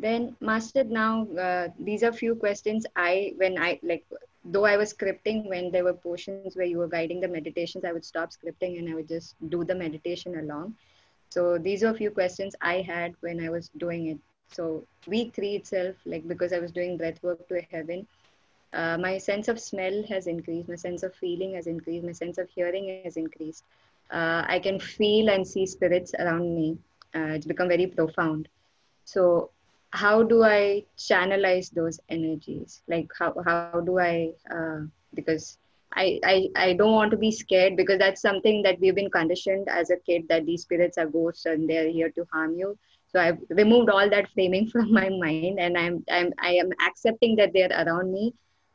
then master now uh, these are few questions i when i like though i was scripting when there were portions where you were guiding the meditations i would stop scripting and i would just do the meditation along. So these are a few questions i had when i was doing it. So week three itself like because i was doing breath work to heaven uh, my sense of smell has increased my sense of feeling has increased my sense of hearing has increased. Uh, i can feel and see spirits around me uh, it's become very profound. So how do i channelize those energies? Like how, how do i uh, because I, I i don't want to be scared because that's something that we've been conditioned as a kid that these spirits are ghosts and they're here to harm you. So i've removed all that framing from my mind and i'm i'm i am accepting that they're around me.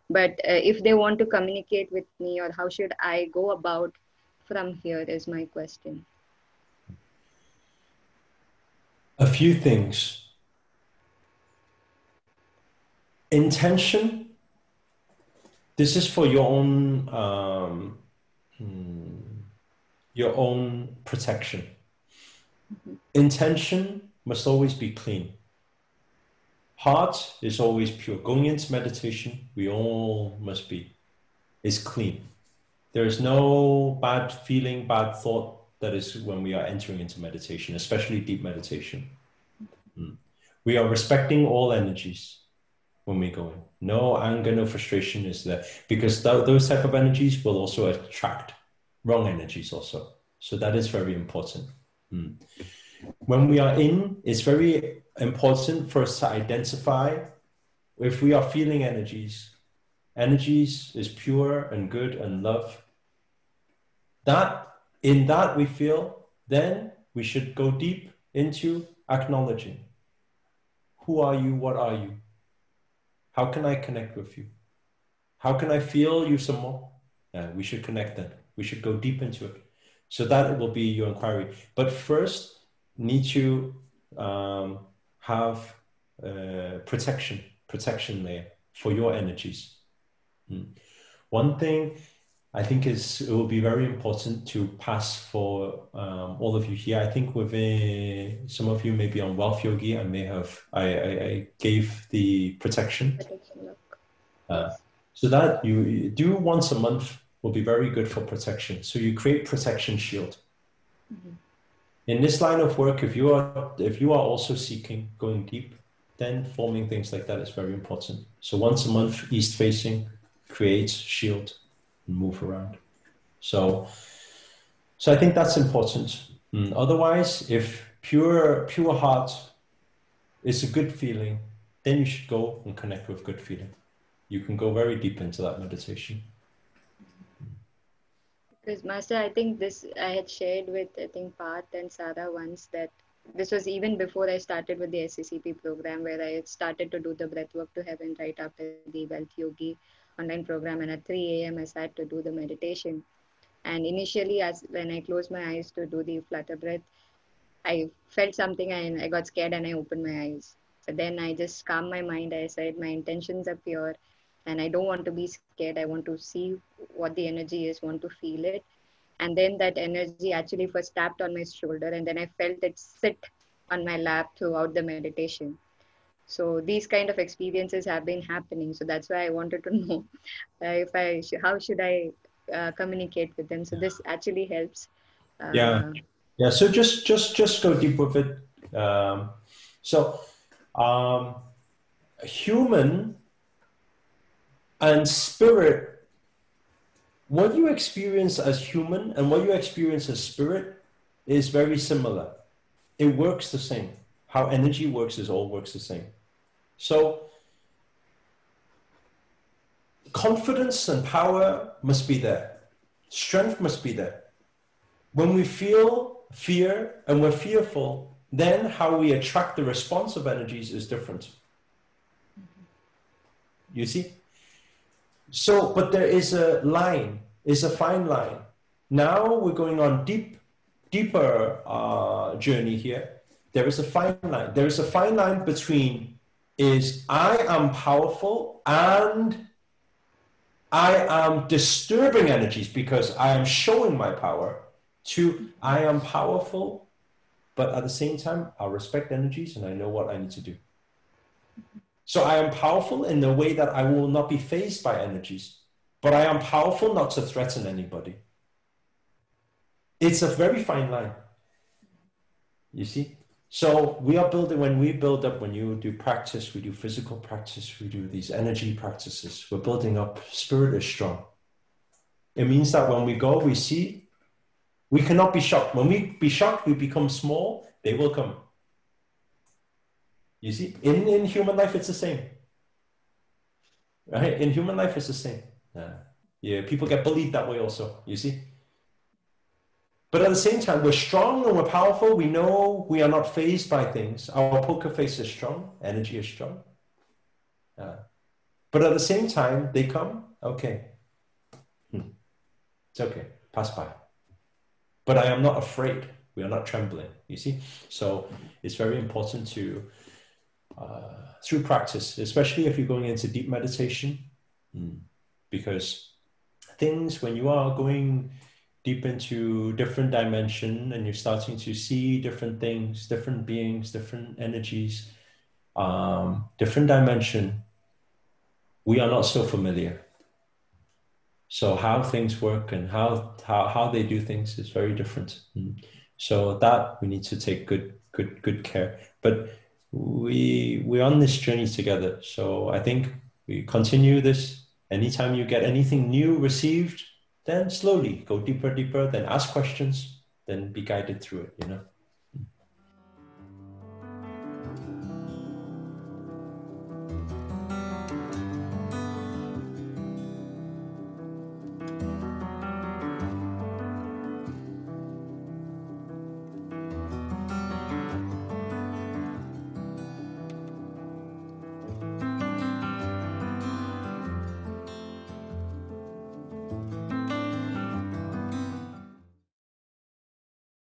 But uh, if they want to communicate with me or how should i go about from here is my question. A few things intention. This is for your own um, hmm, your own protection. Mm-hmm. intention must always be clean. Heart is always pure. Going into meditation we all must be is clean. There is no bad feeling bad thought that is when we are entering into meditation especially deep meditation. Mm. we are respecting all energies when we go in. No anger, no frustration is there because th- those type of energies will also attract wrong energies also. So that is very important. Mm. When we are in, it's very important for us to identify if we are feeling energies. Energies is pure and good and love. That in that we feel, then we should go deep into acknowledging. Who are you? What are you? How can I connect with you? How can I feel you some more? Yeah, we should connect then. We should go deep into it. So that it will be your inquiry. But first, need to um, have uh, protection, protection there for your energies. Mm. One thing I think is it will be very important to pass for um, all of you here. I think within some of you may be on Wealth Yogi. I may have I, I, I gave the protection. Uh, so that you do once a month will be very good for protection. So you create protection shield. Mm-hmm. In this line of work, if you are if you are also seeking going deep, then forming things like that is very important. So once a month, east facing creates shield move around. So, so I think that's important. Mm. Otherwise, if pure pure heart is a good feeling, then you should go and connect with good feeling. You can go very deep into that meditation. Because Master, I think this I had shared with I think Pat and Sarah once that this was even before I started with the SCCP program where I started to do the breath work to heaven right after the wealth yogi online program and at 3 a.m. I started to do the meditation. And initially, as when I closed my eyes to do the flutter breath, I felt something and I got scared and I opened my eyes. So then I just calmed my mind. I said my intentions are pure and I don't want to be scared. I want to see what the energy is, want to feel it. And then that energy actually first tapped on my shoulder and then I felt it sit on my lap throughout the meditation so these kind of experiences have been happening. So that's why i wanted to know uh, if i sh- how should i uh, communicate with them? So this actually helps uh, yeah. Yeah so just just just go deep with it. Um, so um, human and spirit what you experience as human and what you experience as spirit is very similar. It works the same how energy works is all works the same so confidence and power must be there. Strength must be there. When we feel fear and we're fearful, then how we attract the response of energies is different. You see? So, but there is a line, is a fine line. Now we're going on deep, deeper uh, journey here. There is a fine line. There is a fine line between is I am powerful and I am disturbing energies because I am showing my power to I am powerful, but at the same time, I respect energies and I know what I need to do. So I am powerful in the way that I will not be phased by energies, but I am powerful not to threaten anybody. It's a very fine line. You see? So we are building, when we build up, when you do practice, we do physical practice, we do these energy practices, we're building up, spirit is strong. It means that when we go, we see, we cannot be shocked. When we be shocked, we become small, they will come. You see, in, in human life, it's the same. Right? In human life, it's the same. Yeah. yeah, people get bullied that way also, you see. But at the same time, we're strong and we're powerful. We know we are not phased by things. Our poker face is strong, energy is strong. Uh, but at the same time, they come, okay. Hmm. It's okay, pass by. But I am not afraid. We are not trembling, you see? So it's very important to, uh, through practice, especially if you're going into deep meditation, hmm, because things, when you are going deep into different dimension and you're starting to see different things different beings different energies um, different dimension. We are not so familiar. So how things work and how how, how they do things is very different. Mm. so that we need to take good good good care. But we we're on this journey together. So i think we continue this. Anytime you get anything new received then slowly go deeper, deeper, then ask questions, then be guided through it, you know.